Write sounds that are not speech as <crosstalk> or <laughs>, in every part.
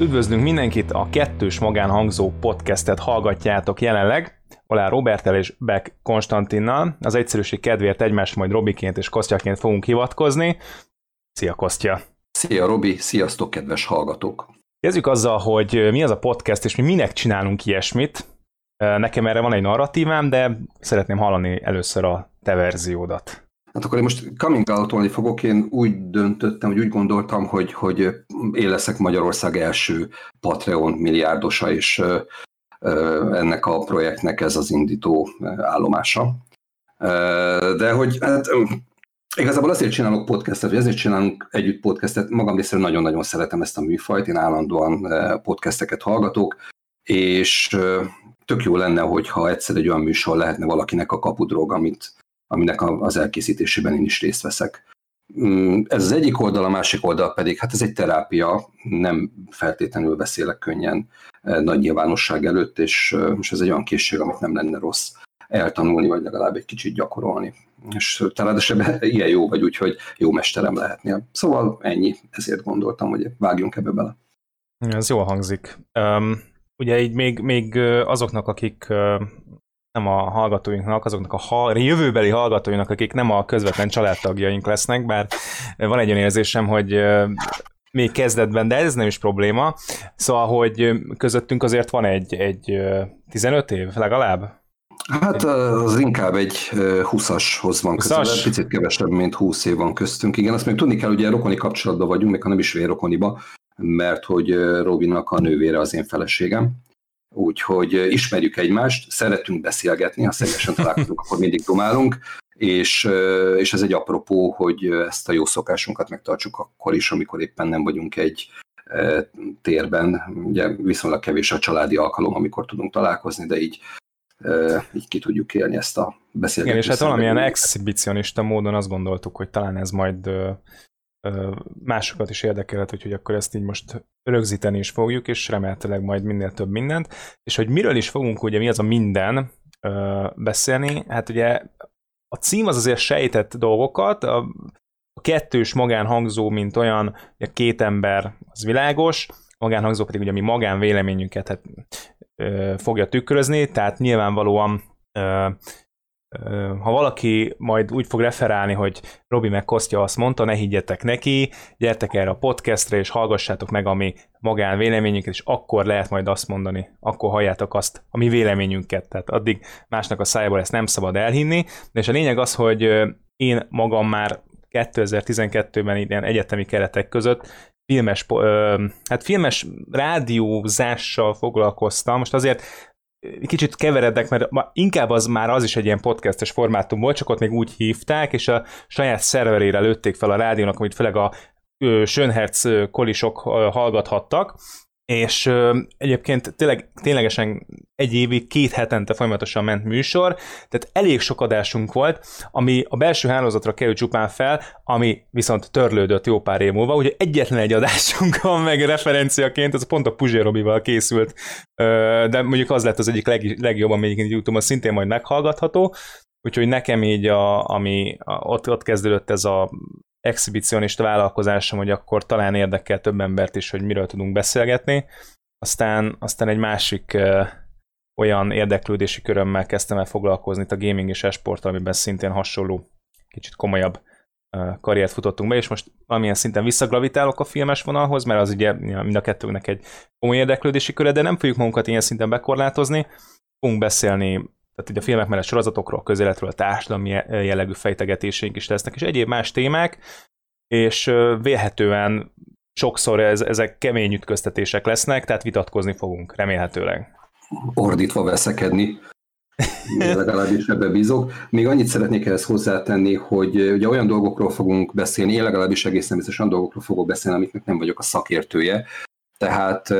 Üdvözlünk mindenkit, a kettős magánhangzó podcastet hallgatjátok jelenleg. Olá Robertel és Beck Konstantinnal. Az egyszerűség kedvéért egymást majd Robiként és Kostyaként fogunk hivatkozni. Szia Kostya! Szia Robi, sziasztok kedves hallgatók! Kezdjük azzal, hogy mi az a podcast, és mi minek csinálunk ilyesmit. Nekem erre van egy narratívám, de szeretném hallani először a te verziódat. Hát akkor én most coming out fogok, én úgy döntöttem, hogy úgy gondoltam, hogy, hogy én leszek Magyarország első Patreon milliárdosa, és ennek a projektnek ez az indító állomása. De hogy hát, igazából azért csinálok podcastet, vagy ezért csinálunk együtt podcastet, magam részéről nagyon-nagyon szeretem ezt a műfajt, én állandóan podcasteket hallgatok, és tök jó lenne, hogyha egyszer egy olyan műsor lehetne valakinek a kapudrog, amit, aminek az elkészítésében én is részt veszek. Mm, ez az egyik oldal, a másik oldal pedig, hát ez egy terápia, nem feltétlenül beszélek könnyen eh, nagy nyilvánosság előtt, és most ez egy olyan készség, amit nem lenne rossz eltanulni, vagy legalább egy kicsit gyakorolni. És ebben ilyen jó vagy, úgyhogy jó mesterem lehetnél. Szóval ennyi, ezért gondoltam, hogy vágjunk ebbe bele. Ez jól hangzik. Um, ugye így még, még azoknak, akik nem a hallgatóinknak, azoknak a ha- jövőbeli hallgatóinknak, akik nem a közvetlen családtagjaink lesznek, bár van egy olyan érzésem, hogy még kezdetben, de ez nem is probléma. Szóval, hogy közöttünk azért van egy, egy 15 év legalább? Hát az inkább egy 20-ashoz van közel, picit kevesebb, mint 20 év van köztünk. Igen, azt még tudni kell, hogy rokoni kapcsolatban vagyunk, még ha nem is vérrokoniba, mert hogy Robinak a nővére az én feleségem, úgyhogy ismerjük egymást, szeretünk beszélgetni, ha szegesen találkozunk, akkor mindig domálunk, és, és ez egy apropó, hogy ezt a jó szokásunkat megtartsuk akkor is, amikor éppen nem vagyunk egy térben. Ugye viszonylag kevés a családi alkalom, amikor tudunk találkozni, de így, így ki tudjuk élni ezt a beszélgetést. Igen, és hát valamilyen exhibicionista módon azt gondoltuk, hogy talán ez majd másokat is érdekelhet, hogy akkor ezt így most rögzíteni is fogjuk, és remélhetőleg majd minél több mindent. És hogy miről is fogunk, ugye mi az a minden beszélni, hát ugye a cím az azért sejtett dolgokat, a, a kettős magánhangzó, mint olyan, a két ember, az világos, magánhangzó pedig ugye mi magánvéleményünket hát, ö, fogja tükrözni, tehát nyilvánvalóan ö, ha valaki majd úgy fog referálni, hogy Robi meg Kostya azt mondta, ne higgyetek neki, gyertek erre a podcastre, és hallgassátok meg a mi magán véleményünket, és akkor lehet majd azt mondani, akkor halljátok azt, a mi véleményünket. Tehát addig másnak a szájából ezt nem szabad elhinni. De és a lényeg az, hogy én magam már 2012-ben ilyen egyetemi keretek között filmes, hát filmes rádiózással foglalkoztam. Most azért kicsit keverednek, mert inkább az már az is egy ilyen podcastes formátum volt, csak ott még úgy hívták, és a saját szerverére lőtték fel a rádiónak, amit főleg a Schönherz kolisok hallgathattak, és ö, egyébként tényleg, ténylegesen egy évig, két hetente folyamatosan ment műsor, tehát elég sok adásunk volt, ami a belső hálózatra került csupán fel, ami viszont törlődött jó pár év múlva, ugye egyetlen egy adásunk van meg referenciaként, ez pont a Puzsérobival készült, ö, de mondjuk az lett az egyik leg, legjobb, egyébként YouTube-on szintén majd meghallgatható, úgyhogy nekem így, a, ami a, ott, ott kezdődött ez a exhibicionista vállalkozásom, hogy akkor talán érdekel több embert is, hogy miről tudunk beszélgetni. Aztán, aztán egy másik uh, olyan érdeklődési körömmel kezdtem el foglalkozni itt a gaming és esport, amiben szintén hasonló, kicsit komolyabb uh, karriert futottunk be, és most valamilyen szinten visszagravitálok a filmes vonalhoz, mert az ugye mind a kettőnknek egy komoly érdeklődési köre, de nem fogjuk magunkat ilyen szinten bekorlátozni. Fogunk beszélni tehát ugye a filmek mellett sorozatokról, közéletről, társadalmi jellegű fejtegetéseink is lesznek, és egyéb más témák, és vélhetően sokszor ez, ezek kemény ütköztetések lesznek, tehát vitatkozni fogunk, remélhetőleg. Ordítva veszekedni. <laughs> legalábbis ebbe bízok. Még annyit szeretnék ehhez hozzátenni, hogy ugye olyan dolgokról fogunk beszélni, én legalábbis egészen biztos olyan dolgokról fogok beszélni, amiknek nem vagyok a szakértője. Tehát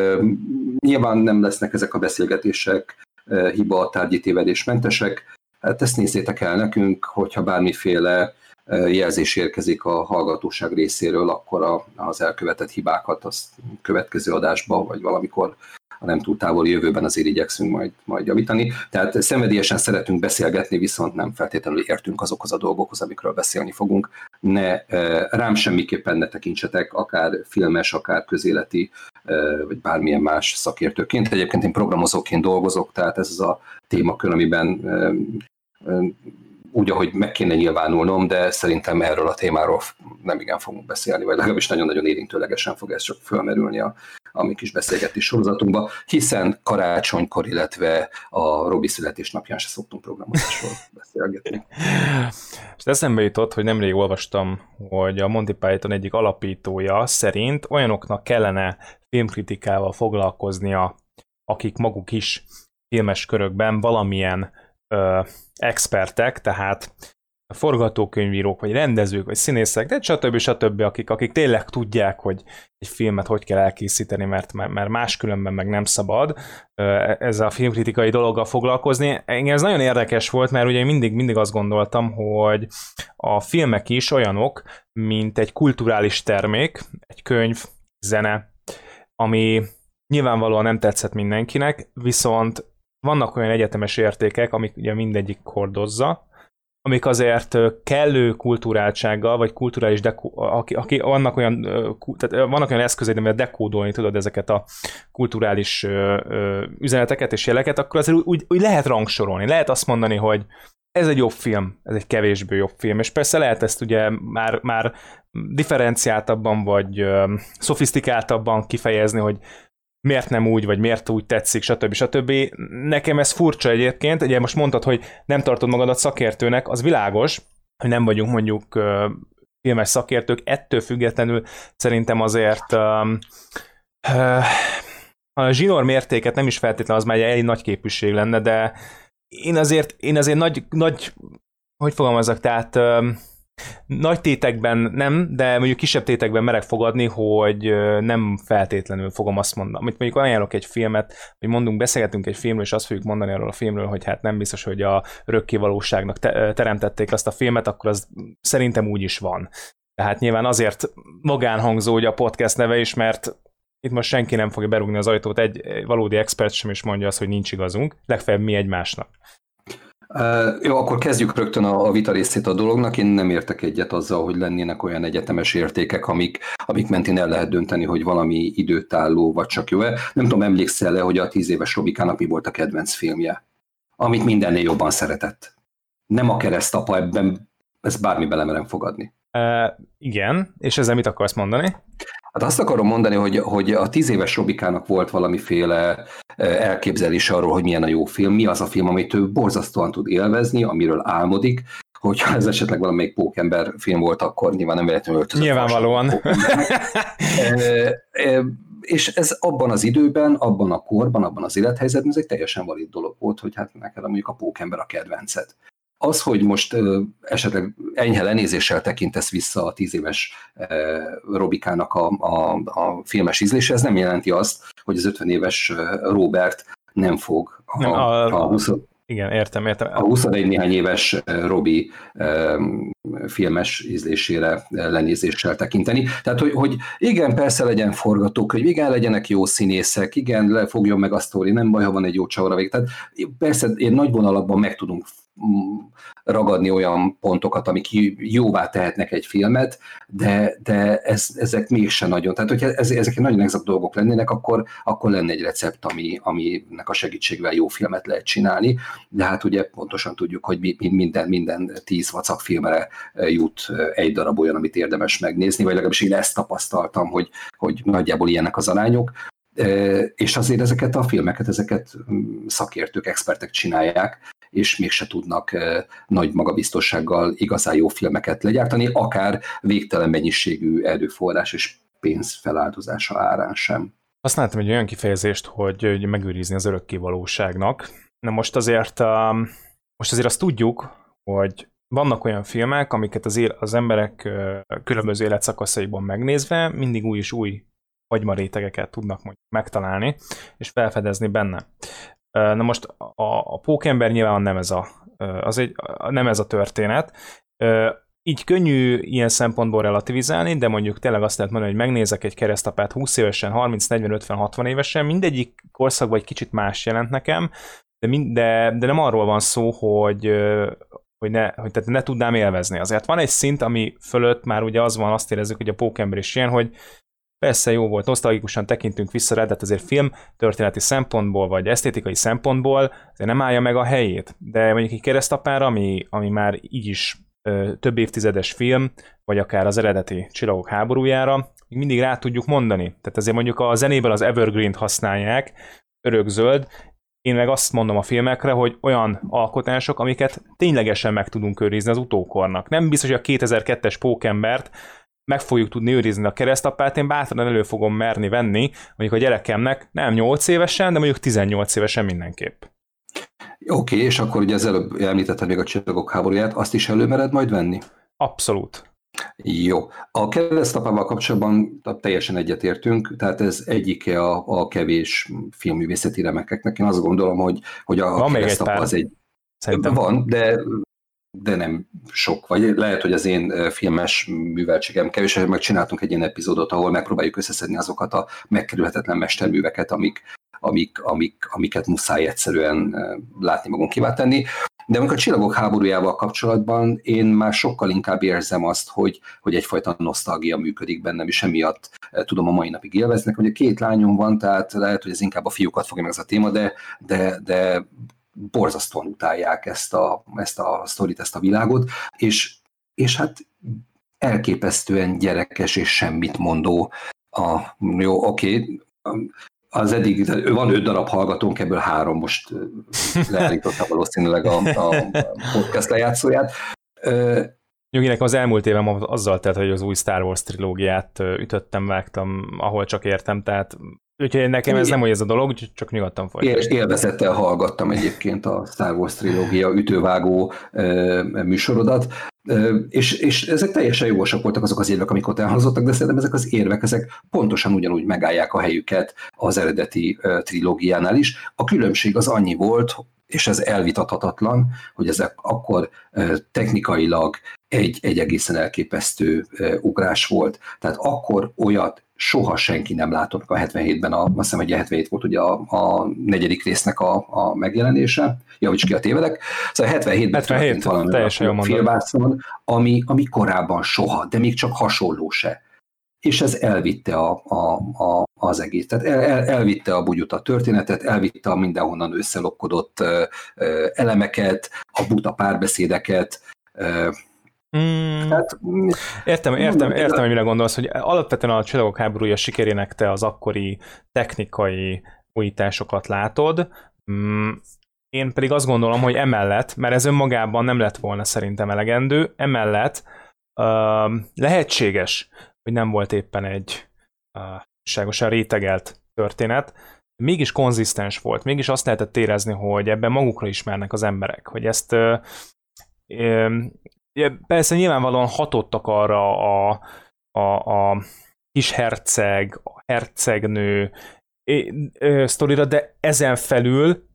nyilván nem lesznek ezek a beszélgetések hiba tárgyi tévedésmentesek. Hát ezt nézzétek el nekünk, hogyha bármiféle jelzés érkezik a hallgatóság részéről, akkor az elkövetett hibákat az következő adásba, vagy valamikor a nem túl távoli jövőben azért igyekszünk majd, majd javítani. Tehát szenvedélyesen szeretünk beszélgetni, viszont nem feltétlenül értünk azokhoz a dolgokhoz, amikről beszélni fogunk. Ne, rám semmiképpen ne tekintsetek, akár filmes, akár közéleti, vagy bármilyen más szakértőként. Egyébként én programozóként dolgozok, tehát ez az a témakör, amiben úgy, ahogy meg kéne nyilvánulnom, de szerintem erről a témáról nem igen fogunk beszélni, vagy legalábbis nagyon-nagyon érintőlegesen fog ez csak fölmerülni a, a mi kis beszélgetés sorozatunkba, hiszen karácsonykor, illetve a Robi születésnapján se szoktunk programozásról <laughs> beszélgetni. És eszembe jutott, hogy nemrég olvastam, hogy a Monty Python egyik alapítója szerint olyanoknak kellene filmkritikával foglalkoznia, akik maguk is filmes körökben valamilyen ö, expertek, tehát forgatókönyvírók, vagy rendezők, vagy színészek, de stb. stb., akik, akik tényleg tudják, hogy egy filmet hogy kell elkészíteni, mert, mert máskülönben meg nem szabad ezzel a filmkritikai dologgal foglalkozni. Engem ez nagyon érdekes volt, mert ugye mindig, mindig azt gondoltam, hogy a filmek is olyanok, mint egy kulturális termék, egy könyv, zene, ami nyilvánvalóan nem tetszett mindenkinek, viszont vannak olyan egyetemes értékek, amik ugye mindegyik hordozza, amik azért kellő kulturáltsággal, vagy kulturális dekó, aki, aki vannak olyan, tehát vannak olyan eszközeid, amivel dekódolni tudod ezeket a kulturális üzeneteket és jeleket, akkor azért úgy, úgy lehet rangsorolni. Lehet azt mondani, hogy ez egy jobb film, ez egy kevésbé jobb film, és persze lehet ezt ugye már, már differenciáltabban, vagy szofisztikáltabban kifejezni, hogy miért nem úgy, vagy miért úgy tetszik, stb. stb. Nekem ez furcsa egyébként, ugye most mondtad, hogy nem tartod magadat szakértőnek, az világos, hogy nem vagyunk mondjuk filmes szakértők, ettől függetlenül szerintem azért a zsinór mértéket nem is feltétlenül az már egy nagy képűség lenne, de én azért, én azért nagy, nagy hogy fogalmazok, tehát uh, nagy tétekben nem, de mondjuk kisebb tétekben merek fogadni, hogy nem feltétlenül fogom azt mondani. Amit mondjuk ajánlok egy filmet, hogy mondunk, beszélgetünk egy filmről, és azt fogjuk mondani arról a filmről, hogy hát nem biztos, hogy a örökkévalóságnak te- teremtették azt a filmet, akkor az szerintem úgy is van. Tehát nyilván azért magánhangzó ugye a podcast neve is, mert itt most senki nem fogja berúgni az ajtót, egy valódi expert sem is mondja azt, hogy nincs igazunk, legfeljebb mi egymásnak. Jó, akkor kezdjük rögtön a, a vita részét a dolognak. Én nem értek egyet azzal, hogy lennének olyan egyetemes értékek, amik, amik mentén el lehet dönteni, hogy valami időtálló vagy csak jó-e. Nem tudom, emlékszel-e, hogy a tíz éves Robikának mi volt a kedvenc filmje, amit mindennél jobban szeretett. Nem a keresztapa, ebben ezt bármi belemerem fogadni. Uh, igen, és ezzel mit akarsz mondani? Hát azt akarom mondani, hogy, hogy a tíz éves Robikának volt valamiféle elképzelés arról, hogy milyen a jó film, mi az a film, amit ő borzasztóan tud élvezni, amiről álmodik, hogyha ez esetleg valamelyik pókember film volt, akkor nyilván nem véletlenül öltözött. Nyilvánvalóan. és ez abban az időben, abban a korban, abban az élethelyzetben, ez egy teljesen valid dolog volt, hogy hát neked mondjuk a pókember a kedvenced. Az, hogy most esetleg enyhe lenézéssel tekintesz vissza a tíz éves Robikának a, a, a filmes ízlése, ez nem jelenti azt, hogy az 50 éves Robert nem fog a, nem, a, a 20, igen, értem, értem. A 21 néhány éves Robi filmes ízlésére lenézéssel tekinteni. Tehát, hogy, hogy igen, persze legyen forgatókönyv, igen, legyenek jó színészek, igen, lefogjon meg a sztori, nem baj, ha van egy jó csavaravég. Tehát persze én nagy vonalakban meg tudunk ragadni olyan pontokat, amik jóvá tehetnek egy filmet, de, de ez, ezek mégsem nagyon. Tehát, hogyha ez, ezek nagyon exakt dolgok lennének, akkor, akkor lenne egy recept, ami, aminek a segítségével jó filmet lehet csinálni. De hát ugye pontosan tudjuk, hogy minden, minden tíz vacak filmre jut egy darab olyan, amit érdemes megnézni, vagy legalábbis én ezt tapasztaltam, hogy, hogy nagyjából ilyenek az arányok és azért ezeket a filmeket, ezeket mm, szakértők, expertek csinálják, és mégse tudnak nagy magabiztossággal igazán jó filmeket legyártani, akár végtelen mennyiségű erőforrás és pénz feláldozása árán sem. Használtam egy olyan kifejezést, hogy megőrizni az örökké valóságnak. Na most azért, most azért azt tudjuk, hogy vannak olyan filmek, amiket az, él, az emberek különböző életszakaszaiban megnézve mindig új és új hagymarétegeket tudnak mondjuk megtalálni, és felfedezni benne. Na most a, a pókember nyilván nem ez a, az egy, nem ez a történet. így könnyű ilyen szempontból relativizálni, de mondjuk tényleg azt lehet mondani, hogy megnézek egy keresztapát 20 évesen, 30, 40, 50, 60 évesen, mindegyik korszakban egy kicsit más jelent nekem, de, mind, de, de nem arról van szó, hogy, hogy, ne, hogy tehát ne tudnám élvezni. Azért van egy szint, ami fölött már ugye az van, azt érezzük, hogy a pókember is ilyen, hogy persze jó volt, nosztalgikusan tekintünk vissza rá, de azért film történeti szempontból, vagy esztétikai szempontból azért nem állja meg a helyét. De mondjuk egy keresztapára, ami, ami már így is ö, több évtizedes film, vagy akár az eredeti Csillagok háborújára, még mindig rá tudjuk mondani. Tehát azért mondjuk a zenében az Evergreen-t használják, örökzöld, én meg azt mondom a filmekre, hogy olyan alkotások, amiket ténylegesen meg tudunk őrizni az utókornak. Nem biztos, hogy a 2002-es pókembert meg fogjuk tudni őrizni a keresztapát, én bátran elő fogom merni venni, mondjuk a gyerekemnek nem 8 évesen, de mondjuk 18 évesen mindenképp. Oké, okay, és akkor ugye az előbb említetted még a csillagok háborúját, azt is előmered majd venni? Abszolút. Jó. A keresztapával kapcsolatban teljesen egyetértünk, tehát ez egyike a, a kevés filmművészeti remekeknek. Én azt gondolom, hogy, hogy a Van keresztapa egy az egy... Szerintem. Van, de de nem sok, vagy lehet, hogy az én filmes műveltségem kevés, meg csináltunk egy ilyen epizódot, ahol megpróbáljuk összeszedni azokat a megkerülhetetlen mesterműveket, amik, amik, amik, amiket muszáj egyszerűen látni magunk tenni. De amikor a csillagok háborújával kapcsolatban én már sokkal inkább érzem azt, hogy, hogy egyfajta nosztalgia működik bennem, és emiatt tudom a mai napig élveznek. Ugye két lányom van, tehát lehet, hogy ez inkább a fiúkat fogja meg ez a téma, de, de, de borzasztóan utálják ezt a, ezt a sztorit, ezt a világot, és, és hát elképesztően gyerekes és semmit mondó a, jó, oké, az eddig, van öt darab hallgatónk, ebből három most leállította valószínűleg a, a podcast lejátszóját. Nyuginek az elmúlt évem azzal telt, hogy az új Star Wars trilógiát ütöttem, vágtam, ahol csak értem, tehát Úgyhogy nekem ez nem olyan ez a dolog, csak nyugodtan folytatjuk. Élvezettel hallgattam egyébként a Star Wars trilógia ütővágó műsorodat, és, és ezek teljesen jósak voltak azok az érvek, amik ott elhangzottak, de szerintem ezek az érvek, ezek pontosan ugyanúgy megállják a helyüket az eredeti trilógiánál is. A különbség az annyi volt, és ez elvitathatatlan, hogy ezek akkor technikailag egy, egy egészen elképesztő ugrás volt. Tehát akkor olyat soha senki nem látott a 77-ben, a, azt hiszem, hogy 77 volt ugye a, a negyedik résznek a, a megjelenése, javíts ki a tévedek, szóval 77-ben 77, valami teljesen filmbászon, ami, ami korábban soha, de még csak hasonló se. És ez elvitte a, a, a, az egész. Tehát el, el, elvitte a bugyut a történetet, elvitte a mindenhonnan összelokkodott elemeket, a buta párbeszédeket, Mm, hát, értem, értem, értem, hogy mire gondolsz, hogy alapvetően a Csillagok háborúja sikerének te az akkori technikai újításokat látod, mm, én pedig azt gondolom, hogy emellett, mert ez önmagában nem lett volna szerintem elegendő, emellett uh, lehetséges, hogy nem volt éppen egy uh, rétegelt történet, mégis konzisztens volt, mégis azt lehetett érezni, hogy ebben magukra ismernek az emberek, hogy ezt persze nyilvánvalóan hatottak arra a, a, a kis herceg, a hercegnő sztorira, de ezen felül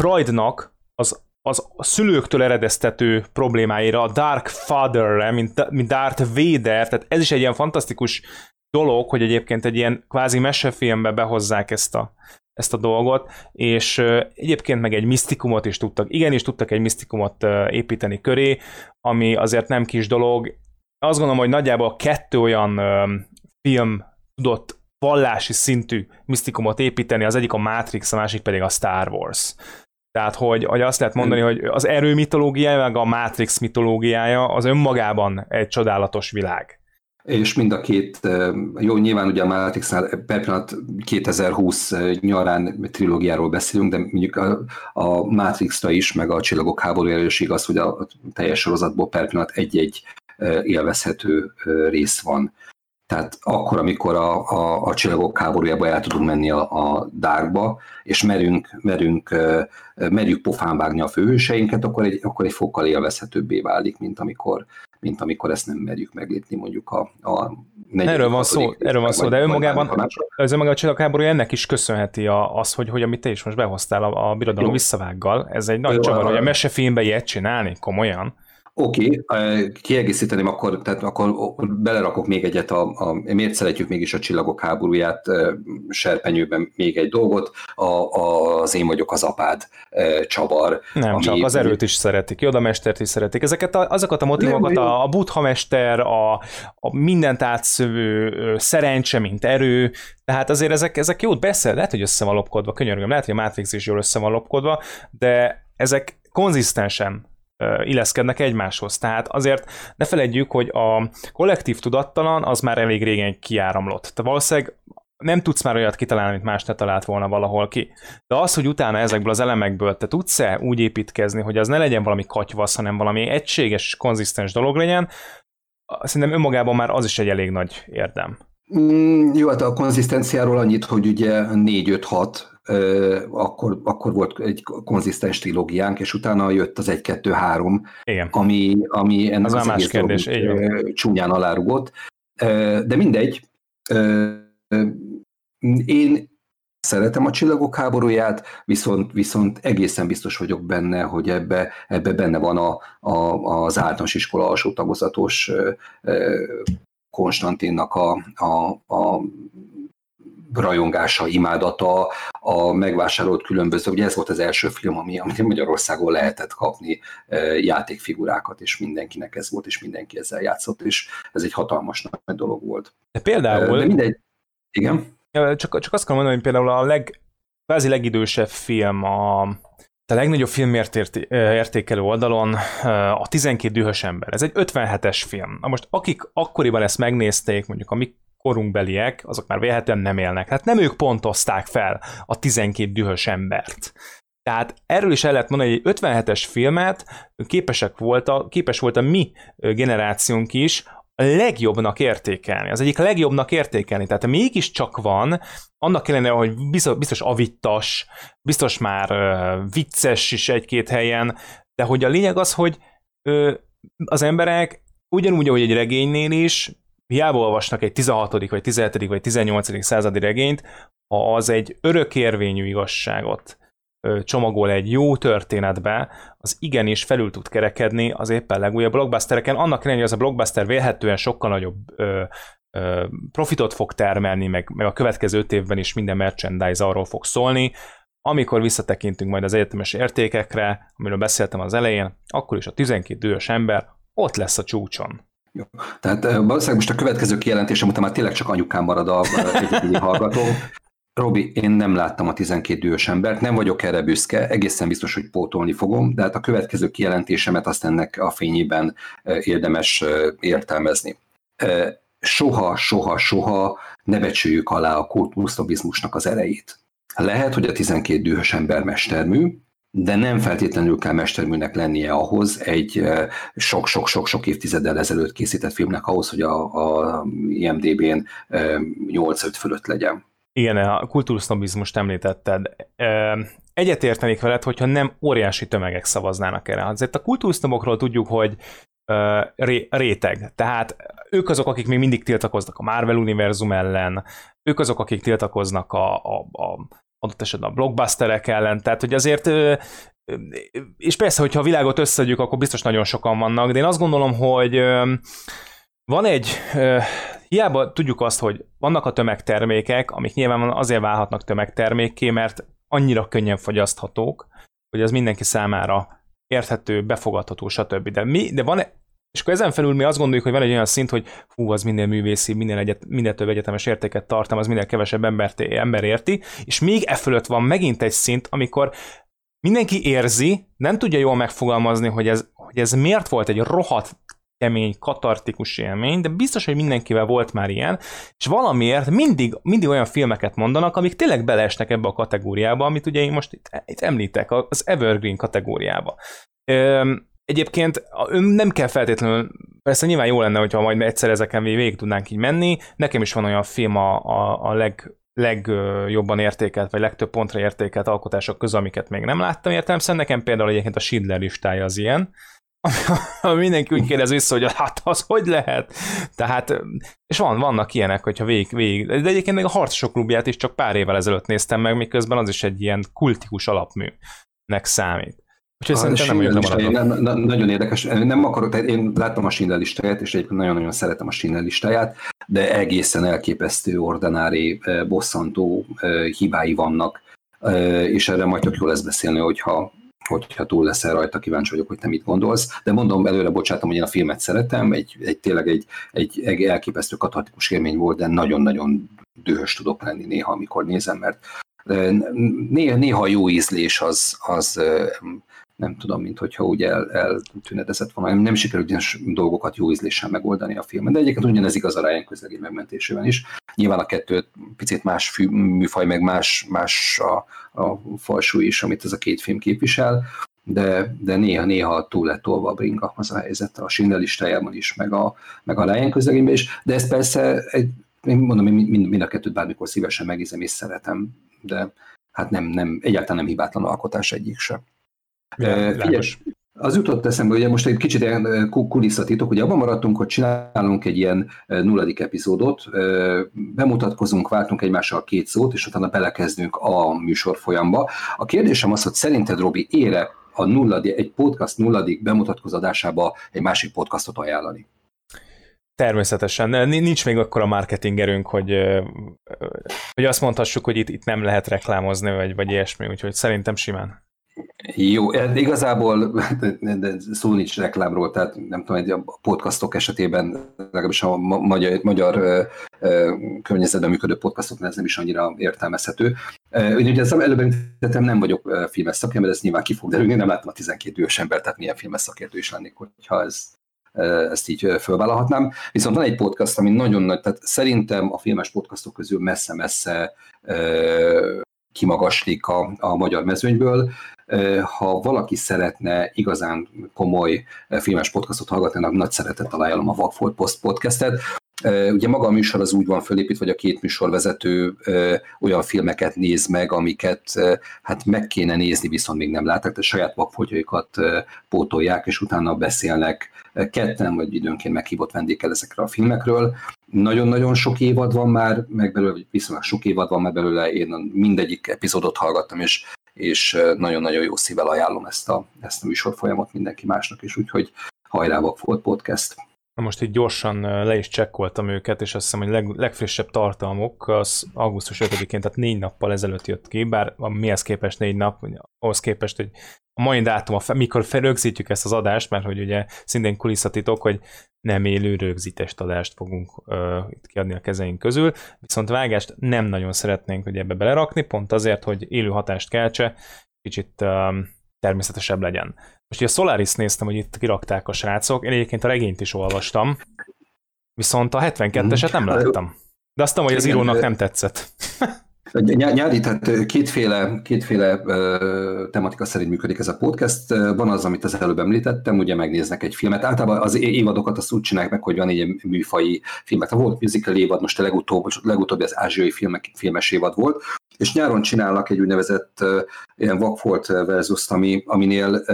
Freudnak az, az a szülőktől eredeztető problémáira, a Dark Father-re, mint, mint Darth Vader, tehát ez is egy ilyen fantasztikus dolog, hogy egyébként egy ilyen kvázi mesefilmbe behozzák ezt a, ezt a dolgot, és egyébként meg egy misztikumot is tudtak, igenis tudtak egy misztikumot építeni köré, ami azért nem kis dolog. Azt gondolom, hogy nagyjából kettő olyan film tudott vallási szintű misztikumot építeni, az egyik a Matrix, a másik pedig a Star Wars. Tehát, hogy, hogy azt lehet mondani, hogy az erő mitológiája, meg a Matrix mitológiája az önmagában egy csodálatos világ és mind a két, jó, nyilván ugye a Matrixnál per pillanat 2020 nyarán trilógiáról beszélünk, de mondjuk a, a Matrixra is, meg a Csillagok háborújára is igaz, hogy a teljes sorozatból per pillanat egy-egy élvezhető rész van. Tehát akkor, amikor a, a, a csillagok háborújába el tudunk menni a, a dárba, és merünk, merünk, merjük pofán vágni a főhőseinket, akkor egy, akkor egy fokkal élvezhetőbbé válik, mint amikor, mint amikor ezt nem merjük meglépni mondjuk a, a Erről van szó, erről van szó, de önmagában az önmagában a csillagháború ennek is köszönheti a, az, hogy, hogy amit te is most behoztál a, a birodalom Jó. visszavággal. Ez egy nagy csavar, hogy a mesefilmbe ilyet csinálni, komolyan. Oké, okay, kiegészíteném, akkor, tehát akkor belerakok még egyet, a, a, miért szeretjük mégis a csillagok háborúját serpenyőben még egy dolgot, a, a, az én vagyok az apád csavar. Nem ami, csak, az erőt is szeretik, Joda mestert is szeretik. Ezeket a, azokat a motivokat, a, a buddha mester, a, a mindent átszövő szerencse, mint erő, tehát azért ezek, ezek jót beszél, lehet, hogy össze van lopkodva, könyörgöm, lehet, hogy a Matrix is jól össze van lopkodva, de ezek konzisztensen illeszkednek egymáshoz. Tehát azért ne felejtjük, hogy a kollektív tudattalan az már elég régen kiáramlott. Tehát valószínűleg nem tudsz már olyat kitalálni, amit más ne talált volna valahol ki. De az, hogy utána ezekből az elemekből te tudsz-e úgy építkezni, hogy az ne legyen valami katyvasz, hanem valami egységes, konzisztens dolog legyen, szerintem önmagában már az is egy elég nagy érdem. Mm, jó, hát a konzisztenciáról annyit, hogy ugye 4-5-6 akkor, akkor volt egy konzisztens trilógiánk, és utána jött az 1-2-3, ami, ami ennek az, az egész kérdés, dolgot, csúnyán alárugott. De mindegy, én szeretem a csillagok háborúját, viszont, viszont egészen biztos vagyok benne, hogy ebbe, ebbe benne van a, a, az általános iskola alsó tagozatos Konstantinnak a, a, a rajongása, imádata, a megvásárolt különböző, ugye ez volt az első film, ami, amit Magyarországon lehetett kapni e, játékfigurákat, és mindenkinek ez volt, és mindenki ezzel játszott, és ez egy hatalmas nagy dolog volt. De például... E, de mindegy, igen? Csak, csak azt kell mondani, hogy például a leg, kvázi legidősebb film a, a legnagyobb filmértékelő oldalon a 12 dühös ember. Ez egy 57-es film. Na most akik akkoriban ezt megnézték, mondjuk a mi korunkbeliek, azok már vélhetően nem élnek. Hát nem ők pontozták fel a 12 dühös embert. Tehát erről is el lehet mondani, hogy egy 57-es filmet képesek volt a, képes volt a mi generációnk is legjobbnak értékelni, az egyik legjobbnak értékelni. Tehát mégiscsak van, annak ellenére, hogy biztos, biztos avittas, biztos már uh, vicces is egy-két helyen, de hogy a lényeg az, hogy uh, az emberek ugyanúgy, ahogy egy regénynél is, hiába olvasnak egy 16. vagy 17. vagy 18. századi regényt, ha az egy örökérvényű igazságot csomagol egy jó történetbe, az igenis felül tud kerekedni az éppen legújabb blockbustereken, annak ellenére, hogy az a blockbuster vélhetően sokkal nagyobb ö, ö, profitot fog termelni, meg, meg a következő öt évben is minden merchandise arról fog szólni, amikor visszatekintünk majd az egyetemes értékekre, amiről beszéltem az elején, akkor is a 12 dühös ember ott lesz a csúcson. Jó. Tehát valószínűleg most a következő kijelentésem után már tényleg csak anyukám marad a hallgató. Robi, én nem láttam a 12 dühös embert, nem vagyok erre büszke, egészen biztos, hogy pótolni fogom, de hát a következő kijelentésemet azt ennek a fényében érdemes értelmezni. Soha, soha, soha ne becsüljük alá a kultuszlobizmusnak az erejét. Lehet, hogy a 12 dühös ember mestermű, de nem feltétlenül kell mesterműnek lennie ahhoz egy sok-sok-sok-sok évtizeddel ezelőtt készített filmnek ahhoz, hogy a, a IMDB-n 8-5 fölött legyen. Igen, a kultúrsznobizmust említetted. Egyetértenék veled, hogyha nem óriási tömegek szavaznának erre. Azért a kultúrsznobokról tudjuk, hogy ré, réteg. Tehát ők azok, akik még mindig tiltakoznak a Marvel univerzum ellen, ők azok, akik tiltakoznak a, a, a adott esetben a blockbusterek ellen, tehát hogy azért és persze, hogyha a világot összeadjuk, akkor biztos nagyon sokan vannak, de én azt gondolom, hogy van egy, hiába tudjuk azt, hogy vannak a tömegtermékek, amik nyilván azért válhatnak tömegtermékké, mert annyira könnyen fogyaszthatók, hogy ez mindenki számára érthető, befogadható, stb. De, mi, de van és akkor ezen felül mi azt gondoljuk, hogy van egy olyan szint, hogy hú, az minden művészi, minden, egyet, minden több egyetemes értéket tartom, az minden kevesebb embert, ember érti, és még e fölött van megint egy szint, amikor mindenki érzi, nem tudja jól megfogalmazni, hogy ez, hogy ez miért volt egy rohadt kemény, katartikus élmény, de biztos, hogy mindenkivel volt már ilyen, és valamiért mindig, mindig olyan filmeket mondanak, amik tényleg beleesnek ebbe a kategóriába, amit ugye én most itt, itt említek, az Evergreen kategóriába. Egyébként nem kell feltétlenül, persze nyilván jó lenne, hogyha majd egyszer ezeken végig tudnánk így menni. Nekem is van olyan film a, a, a leg, legjobban értékelt, vagy legtöbb pontra értékelt alkotások közül, amiket még nem láttam értelemszerűen. Nekem például egyébként a Schindler listája az ilyen, mindenki úgy kérdez vissza, hogy hát az hogy lehet? Tehát, és van, vannak ilyenek, hogyha végig, végig, de egyébként még a Harcosok klubját is csak pár évvel ezelőtt néztem meg, miközben az is egy ilyen kultikus alapműnek számít. Úgyhogy a szerintem nem olyan nem, nagyon érdekes. Nem akarok, tehát én láttam a Schindler listáját, és egyébként nagyon-nagyon szeretem a Schindler listáját, de egészen elképesztő, ordinári, bosszantó hibái vannak, és erre majd tök jó lesz beszélni, hogyha, hogyha túl leszel rajta, kíváncsi vagyok, hogy te mit gondolsz. De mondom, előre bocsátom, hogy én a filmet szeretem, egy, egy tényleg egy, egy, egy elképesztő katartikus élmény volt, de nagyon-nagyon dühös tudok lenni néha, amikor nézem, mert néha, néha jó ízlés az, az nem tudom, mint hogyha úgy el, eltűnedezett volna, nem, nem sikerült ilyen dolgokat jó ízléssel megoldani a filmen, de egyébként ugyanez igaz a Ryan közlegi megmentésében is. Nyilván a kettő picit más fű, műfaj, meg más, más a, a falsú is, amit ez a két film képvisel, de, de néha-néha túl lett tolva a bringa az a helyzet a Schindler listájában is, meg a, meg a Ryan közlegényben is, de ez persze egy, én mondom, én mind, mind a kettőt bármikor szívesen megnézem és szeretem, de hát nem, nem, egyáltalán nem hibátlan alkotás egyik sem. Figyelj, az jutott eszembe, hogy most egy kicsit ilyen kulisszatitok, hogy abban maradtunk, hogy csinálunk egy ilyen nulladik epizódot, bemutatkozunk, váltunk egymással két szót, és utána belekezdünk a műsor folyamba. A kérdésem az, hogy szerinted, Robi, ére a nulladik, egy podcast nulladik bemutatkozatásába egy másik podcastot ajánlani? Természetesen. Nincs még akkor a marketingerünk, hogy, hogy azt mondhassuk, hogy itt, itt nem lehet reklámozni, vagy, vagy ilyesmi, úgyhogy szerintem simán. Jó, igazából de szó nincs reklámról, tehát nem tudom, a podcastok esetében, legalábbis a magyar, magyar környezetben működő podcastok ez nem is annyira értelmezhető. Én ugye ezt előbb említettem, nem vagyok filmes szakember, ez nyilván ki fog derülni, nem láttam a 12 éves ember, tehát milyen filmes szakértő is lennék, hogyha ez, ezt így fölvállalhatnám. Viszont van egy podcast, ami nagyon nagy, tehát szerintem a filmes podcastok közül messze-messze kimagaslik a, a magyar mezőnyből. Ha valaki szeretne igazán komoly filmes podcastot hallgatni, nagy szeretettel ajánlom a Vagfolt Post podcastet. Ugye maga a műsor az úgy van fölépítve, hogy a két műsorvezető olyan filmeket néz meg, amiket hát meg kéne nézni, viszont még nem láttak, tehát saját vakfogyaikat pótolják, és utána beszélnek ketten, vagy időnként meghívott vendéggel ezekre a filmekről. Nagyon-nagyon sok évad van már, meg belőle, viszonylag sok évad van már belőle, én mindegyik epizódot hallgattam, és és nagyon-nagyon jó szívvel ajánlom ezt a, ezt a műsorfolyamot mindenki másnak is, úgyhogy hajrá volt podcast. Na most így gyorsan le is csekkoltam őket, és azt hiszem, hogy leg, legfrissebb tartalmuk az augusztus 5-én, tehát négy nappal ezelőtt jött ki, bár a mihez képest négy nap, ahhoz képest, hogy a mai dátum, a, mikor felrögzítjük ezt az adást, mert hogy ugye szintén kulisszatitok, hogy nem élő rögzítést adást fogunk uh, itt kiadni a kezeink közül, viszont vágást nem nagyon szeretnénk hogy ebbe belerakni, pont azért, hogy élő hatást keltse, kicsit uh, természetesebb legyen. Most ugye a Solaris néztem, hogy itt kirakták a srácok, én egyébként a regényt is olvastam, viszont a 72-eset nem láttam. De azt tudom, hogy az írónak nem tetszett. <laughs> Nyári, tehát kétféle, kétféle tematika szerint működik ez a podcast. Van az, amit az előbb említettem, ugye megnéznek egy filmet. Általában az évadokat azt úgy csinálják meg, hogy van egy műfai filmek. Volt musical évad, most a legutóbb, legutóbbi az ázsiai filmek, filmes évad volt, és nyáron csinálnak egy úgynevezett ilyen Vagfolt versus ami, aminél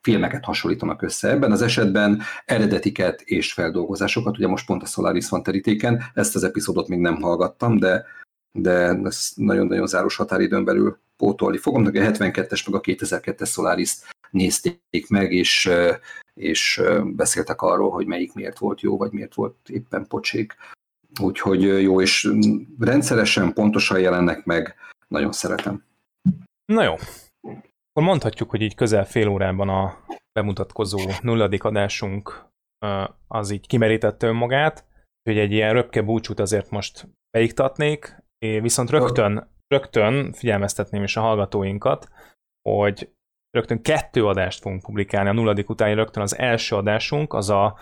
filmeket hasonlítanak össze. Ebben az esetben eredetiket és feldolgozásokat, ugye most pont a Solaris van terítéken, ezt az epizódot még nem hallgattam, de de ezt nagyon-nagyon záros határidőn belül pótolni fogom. A 72-es meg a 2002-es solaris nézték meg, és, és beszéltek arról, hogy melyik miért volt jó, vagy miért volt éppen pocsék. Úgyhogy jó, és rendszeresen, pontosan jelennek meg, nagyon szeretem. Na jó, akkor mondhatjuk, hogy így közel fél órában a bemutatkozó nulladik adásunk az így kimerítette önmagát, hogy egy ilyen röpke búcsút azért most beiktatnék, É, viszont rögtön, rögtön figyelmeztetném is a hallgatóinkat, hogy rögtön kettő adást fogunk publikálni a nulladik utáni, rögtön az első adásunk, az a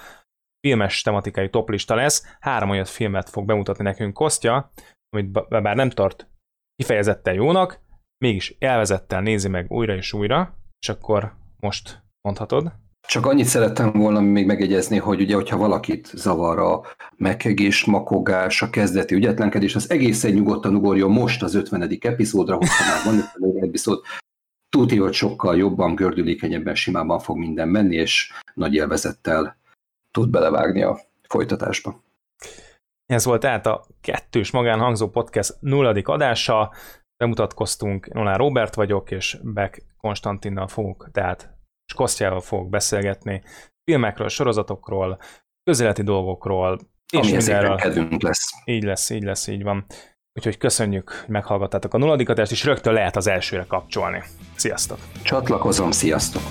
filmes tematikai toplista lesz. Három olyan filmet fog bemutatni nekünk Kostya, amit bár nem tart kifejezetten jónak, mégis elvezettel nézi meg újra és újra, és akkor most mondhatod. Csak annyit szerettem volna még megegyezni, hogy ugye, hogyha valakit zavar a meghegés, makogás, a kezdeti ügyetlenkedés, az egészen nyugodtan ugorjon most az 50. epizódra, hogyha már van 50. epizód, tudja, hogy sokkal jobban, gördülékenyebben, simában fog minden menni, és nagy élvezettel tud belevágni a folytatásba. Ez volt tehát a kettős magánhangzó podcast nulladik adása. bemutatkoztunk. Nolán Robert vagyok, és Beck Konstantinnal fogok, tehát Skosztjával fogok beszélgetni filmekről, sorozatokról, közéleti dolgokról, és mindenről. kedvünk lesz. Így lesz, így lesz, így van. Úgyhogy köszönjük, hogy meghallgattátok a nulladikat, és rögtön lehet az elsőre kapcsolni. Sziasztok! Csatlakozom, sziasztok!